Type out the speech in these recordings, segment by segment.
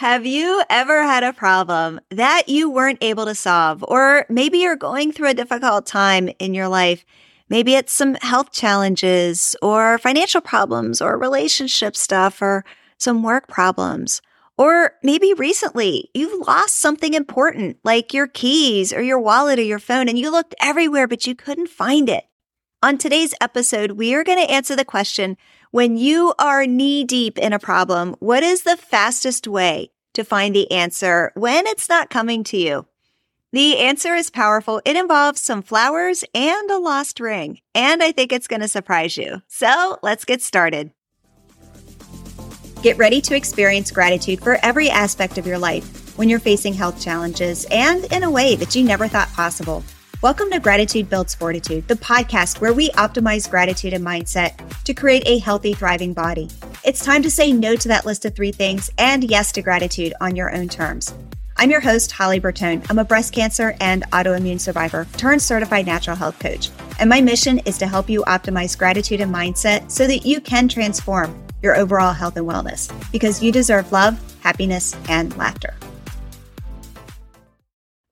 Have you ever had a problem that you weren't able to solve? Or maybe you're going through a difficult time in your life. Maybe it's some health challenges or financial problems or relationship stuff or some work problems. Or maybe recently you lost something important like your keys or your wallet or your phone and you looked everywhere, but you couldn't find it. On today's episode, we are going to answer the question when you are knee deep in a problem, what is the fastest way to find the answer when it's not coming to you? The answer is powerful. It involves some flowers and a lost ring, and I think it's going to surprise you. So let's get started. Get ready to experience gratitude for every aspect of your life when you're facing health challenges and in a way that you never thought possible. Welcome to Gratitude Builds Fortitude, the podcast where we optimize gratitude and mindset to create a healthy, thriving body. It's time to say no to that list of three things and yes to gratitude on your own terms. I'm your host, Holly Bertone. I'm a breast cancer and autoimmune survivor turned certified natural health coach. And my mission is to help you optimize gratitude and mindset so that you can transform your overall health and wellness because you deserve love, happiness, and laughter.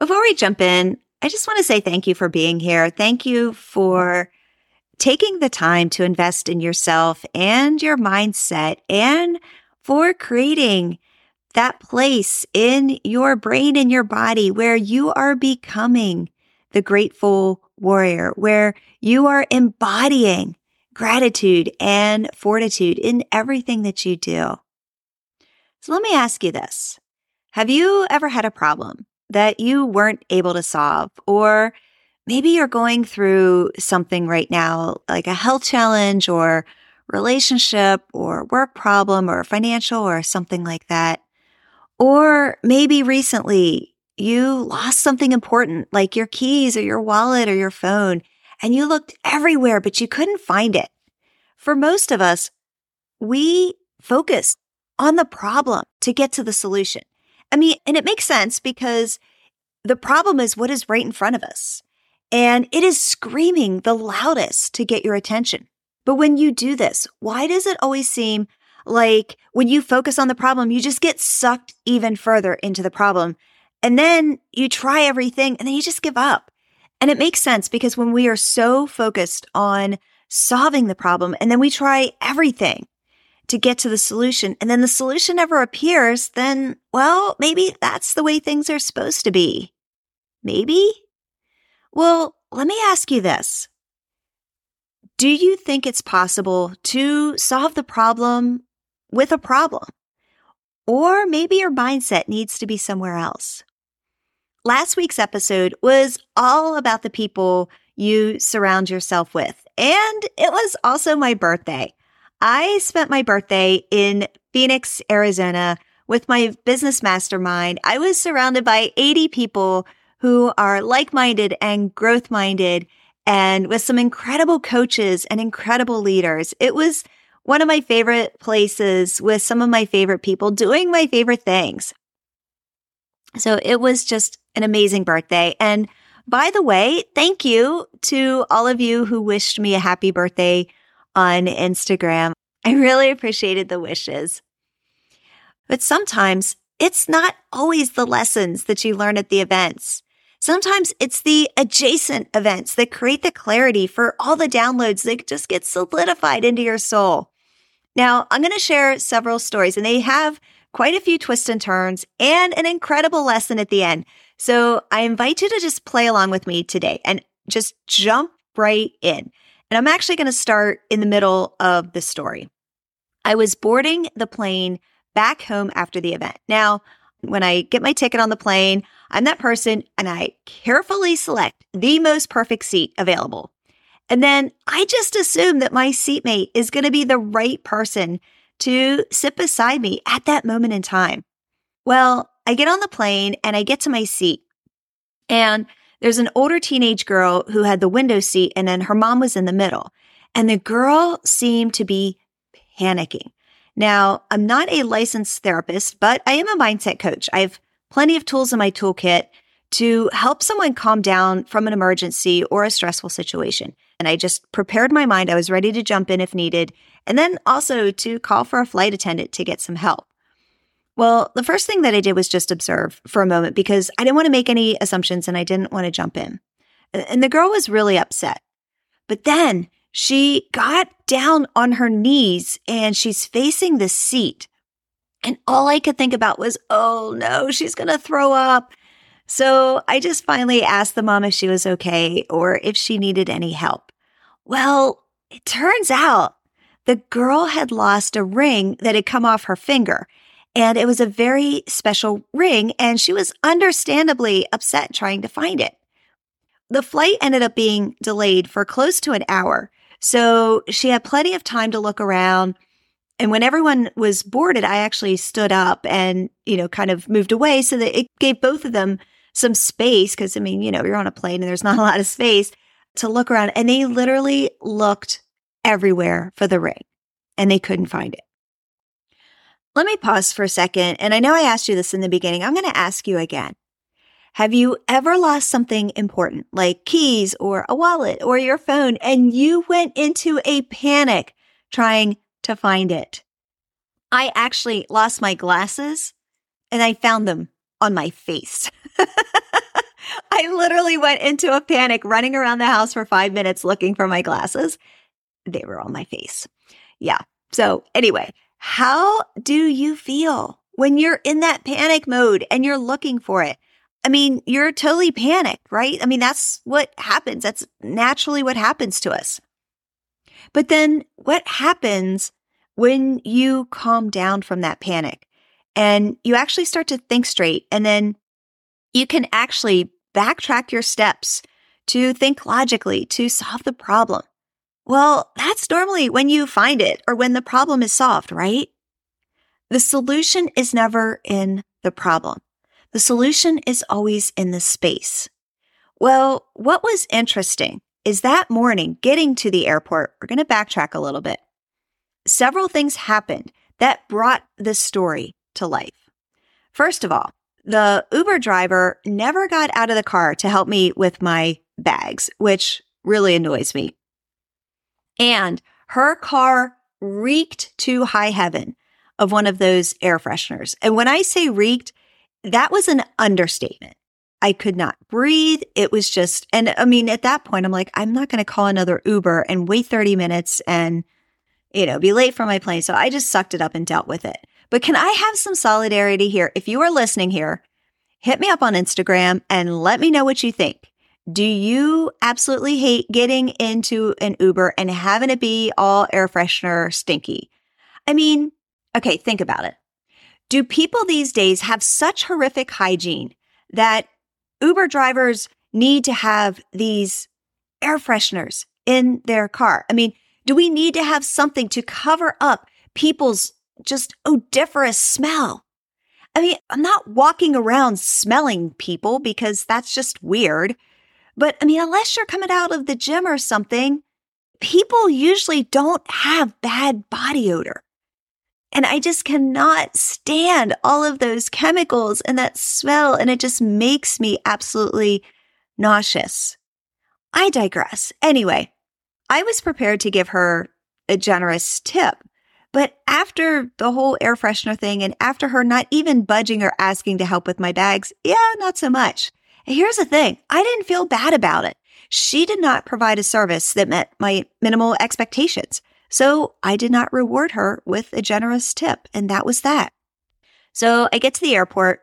Before we jump in, I just want to say thank you for being here. Thank you for taking the time to invest in yourself and your mindset and for creating that place in your brain and your body where you are becoming the grateful warrior, where you are embodying gratitude and fortitude in everything that you do. So let me ask you this. Have you ever had a problem that you weren't able to solve, or maybe you're going through something right now, like a health challenge or relationship or work problem or financial or something like that. Or maybe recently you lost something important like your keys or your wallet or your phone and you looked everywhere, but you couldn't find it. For most of us, we focus on the problem to get to the solution. I mean, and it makes sense because the problem is what is right in front of us. And it is screaming the loudest to get your attention. But when you do this, why does it always seem like when you focus on the problem, you just get sucked even further into the problem? And then you try everything and then you just give up. And it makes sense because when we are so focused on solving the problem and then we try everything to get to the solution and then the solution never appears, then, well, maybe that's the way things are supposed to be. Maybe? Well, let me ask you this. Do you think it's possible to solve the problem with a problem? Or maybe your mindset needs to be somewhere else. Last week's episode was all about the people you surround yourself with. And it was also my birthday. I spent my birthday in Phoenix, Arizona with my business mastermind. I was surrounded by 80 people who are like minded and growth minded and with some incredible coaches and incredible leaders. It was one of my favorite places with some of my favorite people doing my favorite things. So it was just an amazing birthday. And by the way, thank you to all of you who wished me a happy birthday on Instagram. I really appreciated the wishes. But sometimes it's not always the lessons that you learn at the events. Sometimes it's the adjacent events that create the clarity for all the downloads that just get solidified into your soul. Now, I'm going to share several stories and they have quite a few twists and turns and an incredible lesson at the end. So I invite you to just play along with me today and just jump right in. And I'm actually going to start in the middle of the story. I was boarding the plane back home after the event. Now, when I get my ticket on the plane, I'm that person and I carefully select the most perfect seat available. And then I just assume that my seatmate is going to be the right person to sit beside me at that moment in time. Well, I get on the plane and I get to my seat. And there's an older teenage girl who had the window seat, and then her mom was in the middle. And the girl seemed to be panicking. Now, I'm not a licensed therapist, but I am a mindset coach. I have plenty of tools in my toolkit to help someone calm down from an emergency or a stressful situation. And I just prepared my mind. I was ready to jump in if needed, and then also to call for a flight attendant to get some help. Well, the first thing that I did was just observe for a moment because I didn't want to make any assumptions and I didn't want to jump in. And the girl was really upset. But then she got down on her knees and she's facing the seat. And all I could think about was, oh no, she's going to throw up. So I just finally asked the mom if she was okay or if she needed any help. Well, it turns out the girl had lost a ring that had come off her finger. And it was a very special ring, and she was understandably upset trying to find it. The flight ended up being delayed for close to an hour. So she had plenty of time to look around. And when everyone was boarded, I actually stood up and, you know, kind of moved away so that it gave both of them some space. Cause I mean, you know, you're on a plane and there's not a lot of space to look around. And they literally looked everywhere for the ring and they couldn't find it. Let me pause for a second. And I know I asked you this in the beginning. I'm going to ask you again. Have you ever lost something important like keys or a wallet or your phone and you went into a panic trying to find it? I actually lost my glasses and I found them on my face. I literally went into a panic running around the house for five minutes looking for my glasses. They were on my face. Yeah. So anyway, how do you feel when you're in that panic mode and you're looking for it? I mean, you're totally panicked, right? I mean, that's what happens. That's naturally what happens to us. But then what happens when you calm down from that panic and you actually start to think straight and then you can actually backtrack your steps to think logically to solve the problem. Well, that's normally when you find it or when the problem is solved, right? The solution is never in the problem. The solution is always in the space. Well, what was interesting is that morning getting to the airport, we're going to backtrack a little bit. Several things happened that brought this story to life. First of all, the Uber driver never got out of the car to help me with my bags, which really annoys me and her car reeked to high heaven of one of those air fresheners. And when I say reeked, that was an understatement. I could not breathe. It was just, and I mean, at that point, I'm like, I'm not going to call another Uber and wait 30 minutes and, you know, be late for my plane. So I just sucked it up and dealt with it. But can I have some solidarity here? If you are listening here, hit me up on Instagram and let me know what you think. Do you absolutely hate getting into an Uber and having it be all air freshener stinky? I mean, okay, think about it. Do people these days have such horrific hygiene that Uber drivers need to have these air fresheners in their car? I mean, do we need to have something to cover up people's just odoriferous smell? I mean, I'm not walking around smelling people because that's just weird. But I mean, unless you're coming out of the gym or something, people usually don't have bad body odor. And I just cannot stand all of those chemicals and that smell. And it just makes me absolutely nauseous. I digress. Anyway, I was prepared to give her a generous tip. But after the whole air freshener thing and after her not even budging or asking to help with my bags, yeah, not so much. Here's the thing I didn't feel bad about it. She did not provide a service that met my minimal expectations. So I did not reward her with a generous tip. And that was that. So I get to the airport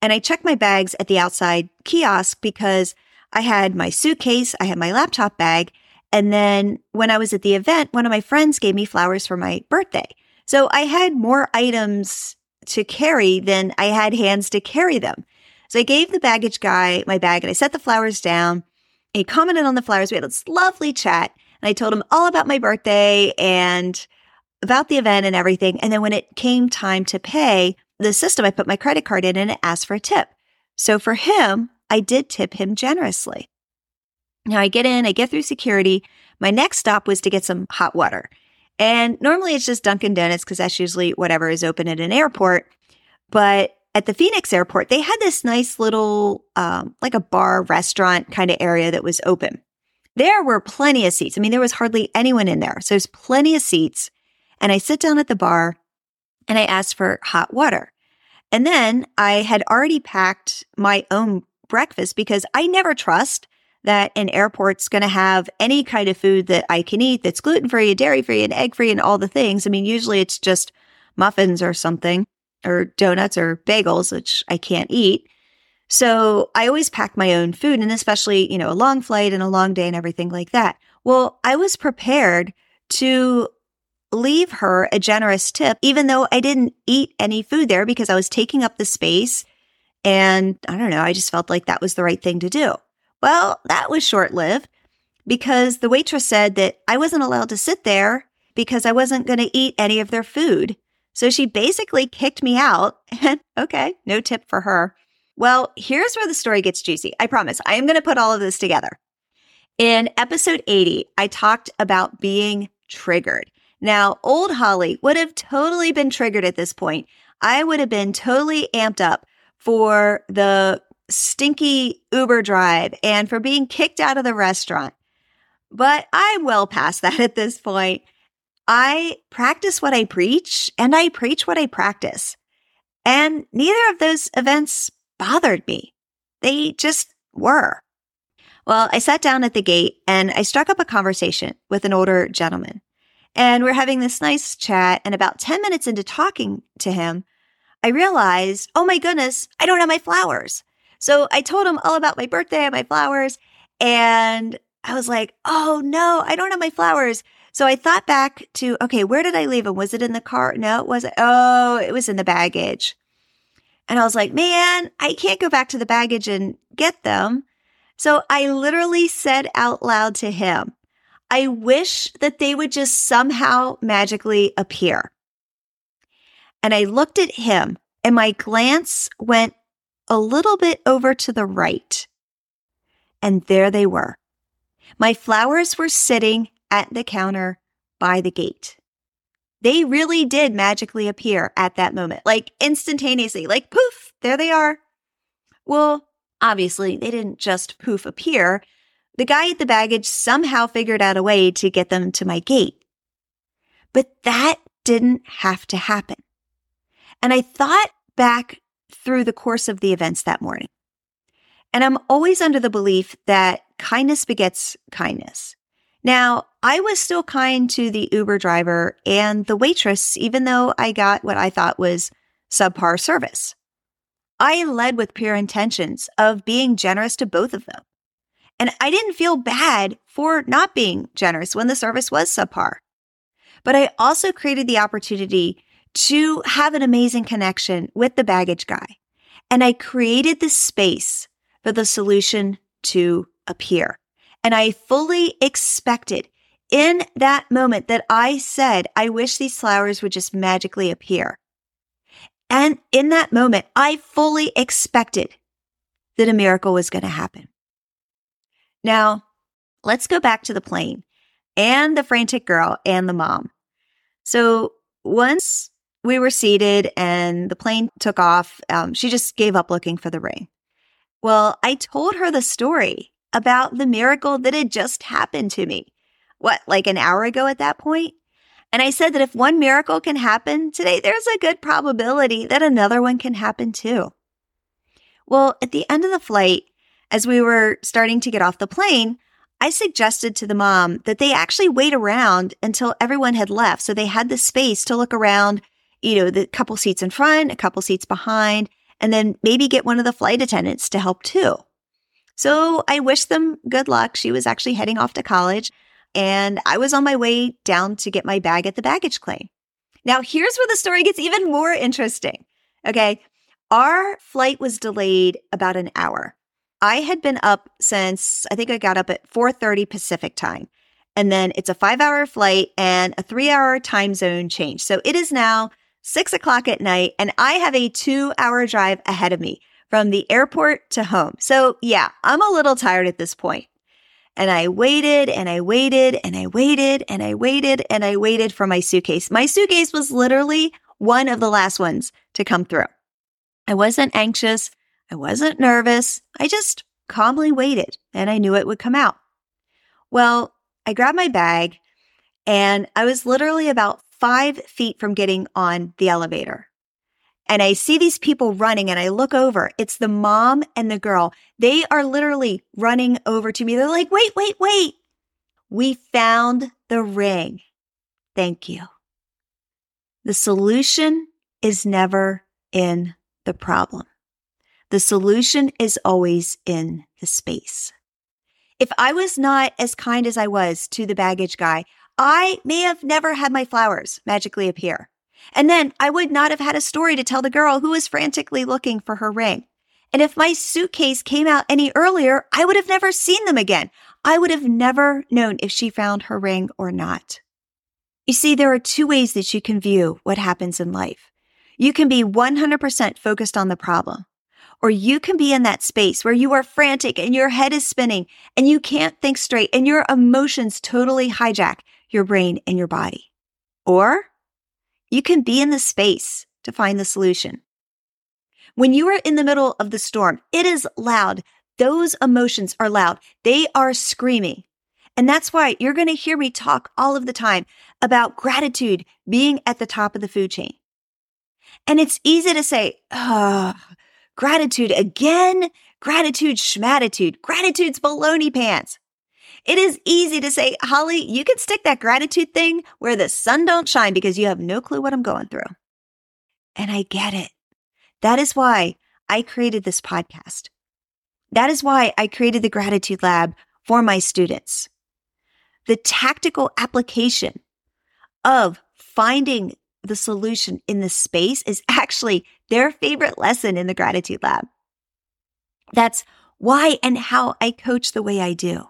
and I check my bags at the outside kiosk because I had my suitcase, I had my laptop bag. And then when I was at the event, one of my friends gave me flowers for my birthday. So I had more items to carry than I had hands to carry them. So I gave the baggage guy my bag and I set the flowers down. He commented on the flowers. We had this lovely chat. And I told him all about my birthday and about the event and everything. And then when it came time to pay, the system, I put my credit card in and it asked for a tip. So for him, I did tip him generously. Now I get in, I get through security. My next stop was to get some hot water. And normally it's just Dunkin' Donuts because that's usually whatever is open at an airport. But at the Phoenix airport, they had this nice little, um, like a bar restaurant kind of area that was open. There were plenty of seats. I mean, there was hardly anyone in there. So there's plenty of seats. And I sit down at the bar and I ask for hot water. And then I had already packed my own breakfast because I never trust that an airport's going to have any kind of food that I can eat that's gluten free and dairy free and egg free and all the things. I mean, usually it's just muffins or something or donuts or bagels, which I can't eat. So I always pack my own food and especially, you know, a long flight and a long day and everything like that. Well, I was prepared to leave her a generous tip, even though I didn't eat any food there because I was taking up the space. And I don't know, I just felt like that was the right thing to do. Well, that was short lived because the waitress said that I wasn't allowed to sit there because I wasn't going to eat any of their food. So she basically kicked me out. Okay, no tip for her. Well, here's where the story gets juicy. I promise I am going to put all of this together. In episode 80, I talked about being triggered. Now, old Holly would have totally been triggered at this point. I would have been totally amped up for the stinky Uber drive and for being kicked out of the restaurant. But I'm well past that at this point. I practice what I preach and I preach what I practice. And neither of those events bothered me. They just were. Well, I sat down at the gate and I struck up a conversation with an older gentleman. And we're having this nice chat. And about 10 minutes into talking to him, I realized, oh my goodness, I don't have my flowers. So I told him all about my birthday and my flowers. And I was like, oh no, I don't have my flowers. So I thought back to, okay, where did I leave them? Was it in the car? No, it wasn't. Oh, it was in the baggage. And I was like, man, I can't go back to the baggage and get them. So I literally said out loud to him, I wish that they would just somehow magically appear. And I looked at him and my glance went a little bit over to the right. And there they were. My flowers were sitting at the counter by the gate. They really did magically appear at that moment, like instantaneously, like poof, there they are. Well, obviously, they didn't just poof appear. The guy at the baggage somehow figured out a way to get them to my gate. But that didn't have to happen. And I thought back through the course of the events that morning. And I'm always under the belief that kindness begets kindness. Now, I was still kind to the Uber driver and the waitress, even though I got what I thought was subpar service. I led with pure intentions of being generous to both of them. And I didn't feel bad for not being generous when the service was subpar. But I also created the opportunity to have an amazing connection with the baggage guy. And I created the space for the solution to appear. And I fully expected in that moment that I said, I wish these flowers would just magically appear. And in that moment, I fully expected that a miracle was going to happen. Now, let's go back to the plane and the frantic girl and the mom. So once we were seated and the plane took off. Um, she just gave up looking for the ring. Well, I told her the story about the miracle that had just happened to me. What, like an hour ago at that point? And I said that if one miracle can happen today, there's a good probability that another one can happen too. Well, at the end of the flight, as we were starting to get off the plane, I suggested to the mom that they actually wait around until everyone had left. So they had the space to look around you know, the couple seats in front, a couple seats behind, and then maybe get one of the flight attendants to help too. So I wish them good luck. She was actually heading off to college and I was on my way down to get my bag at the baggage claim. Now here's where the story gets even more interesting. Okay. Our flight was delayed about an hour. I had been up since I think I got up at 4:30 Pacific time. And then it's a 5-hour flight and a 3-hour time zone change. So it is now six o'clock at night, and I have a two hour drive ahead of me from the airport to home. So yeah, I'm a little tired at this point. And I waited and I waited and I waited and I waited and I waited for my suitcase. My suitcase was literally one of the last ones to come through. I wasn't anxious. I wasn't nervous. I just calmly waited and I knew it would come out. Well, I grabbed my bag and I was literally about five feet from getting on the elevator. And I see these people running and I look over. It's the mom and the girl. They are literally running over to me. They're like, wait, wait, wait. We found the ring. Thank you. The solution is never in the problem. The solution is always in the space. If I was not as kind as I was to the baggage guy, I may have never had my flowers magically appear. And then I would not have had a story to tell the girl who was frantically looking for her ring. And if my suitcase came out any earlier, I would have never seen them again. I would have never known if she found her ring or not. You see, there are two ways that you can view what happens in life. You can be 100% focused on the problem, or you can be in that space where you are frantic and your head is spinning and you can't think straight and your emotions totally hijack your brain and your body. Or you can be in the space to find the solution. When you are in the middle of the storm, it is loud. Those emotions are loud. They are screaming. And that's why you're going to hear me talk all of the time about gratitude being at the top of the food chain. And it's easy to say, oh, gratitude again, gratitude schmatitude, gratitude's baloney pants. It is easy to say, Holly, you can stick that gratitude thing where the sun don't shine because you have no clue what I'm going through. And I get it. That is why I created this podcast. That is why I created the gratitude lab for my students. The tactical application of finding the solution in the space is actually their favorite lesson in the gratitude lab. That's why and how I coach the way I do.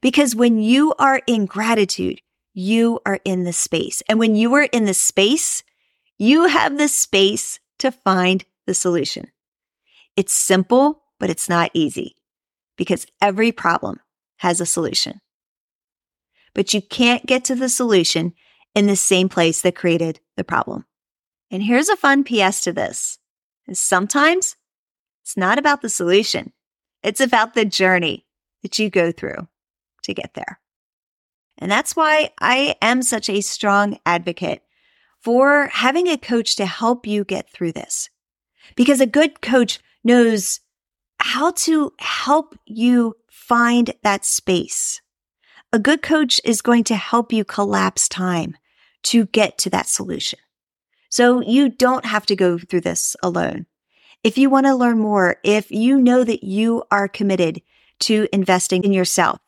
Because when you are in gratitude, you are in the space. And when you are in the space, you have the space to find the solution. It's simple, but it's not easy because every problem has a solution. But you can't get to the solution in the same place that created the problem. And here's a fun PS to this. Is sometimes it's not about the solution. It's about the journey that you go through to get there. And that's why I am such a strong advocate for having a coach to help you get through this. Because a good coach knows how to help you find that space. A good coach is going to help you collapse time to get to that solution. So you don't have to go through this alone. If you want to learn more, if you know that you are committed to investing in yourself,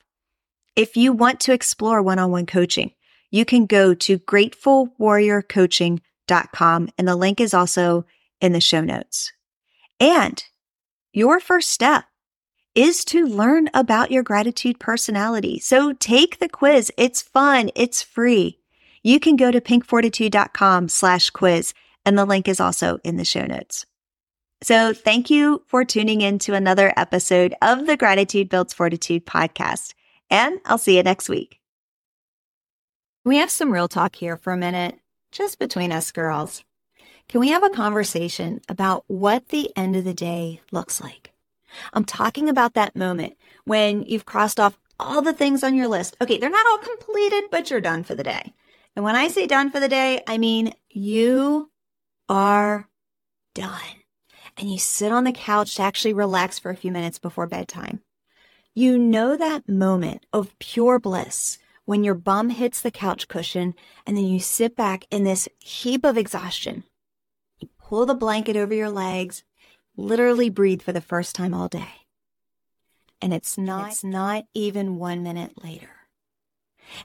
if you want to explore one-on-one coaching, you can go to gratefulwarriorcoaching.com and the link is also in the show notes. And your first step is to learn about your gratitude personality. So take the quiz. It's fun. It's free. You can go to pinkfortitude.com slash quiz and the link is also in the show notes. So thank you for tuning in to another episode of the Gratitude Builds Fortitude podcast and I'll see you next week. We have some real talk here for a minute, just between us girls. Can we have a conversation about what the end of the day looks like? I'm talking about that moment when you've crossed off all the things on your list. Okay, they're not all completed, but you're done for the day. And when I say done for the day, I mean you are done. And you sit on the couch to actually relax for a few minutes before bedtime. You know that moment of pure bliss when your bum hits the couch cushion and then you sit back in this heap of exhaustion. You pull the blanket over your legs, literally breathe for the first time all day. And it's not, it's not even one minute later.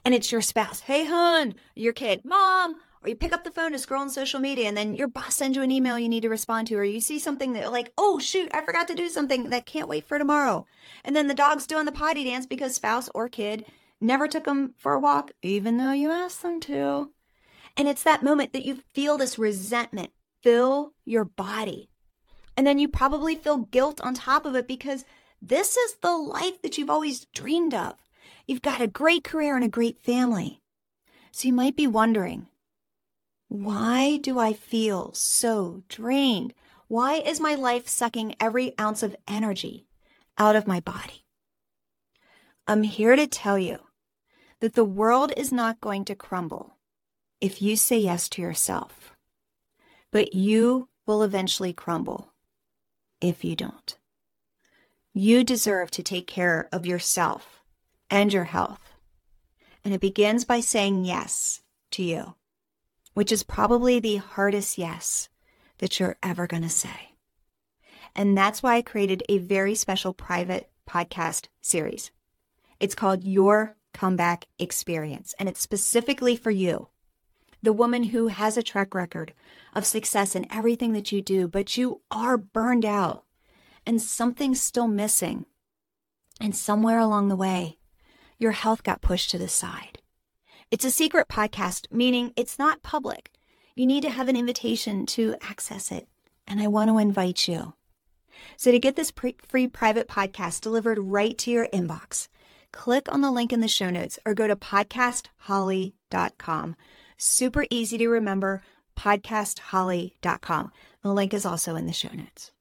And it's your spouse. Hey, hon, your kid, mom, or you pick up the phone to scroll on social media and then your boss sends you an email you need to respond to, or you see something that like, oh shoot, I forgot to do something that can't wait for tomorrow. And then the dog's doing the potty dance because spouse or kid never took them for a walk, even though you asked them to. And it's that moment that you feel this resentment fill your body. And then you probably feel guilt on top of it because this is the life that you've always dreamed of. You've got a great career and a great family. So you might be wondering, why do I feel so drained? Why is my life sucking every ounce of energy out of my body? I'm here to tell you that the world is not going to crumble if you say yes to yourself, but you will eventually crumble if you don't. You deserve to take care of yourself and your health. And it begins by saying yes to you, which is probably the hardest yes that you're ever going to say. And that's why I created a very special private podcast series. It's called Your Comeback Experience, and it's specifically for you, the woman who has a track record of success in everything that you do, but you are burned out and something's still missing. And somewhere along the way, your health got pushed to the side. It's a secret podcast, meaning it's not public. You need to have an invitation to access it. And I want to invite you. So to get this pre- free private podcast delivered right to your inbox, click on the link in the show notes or go to podcastholly.com. Super easy to remember, podcastholly.com. The link is also in the show notes.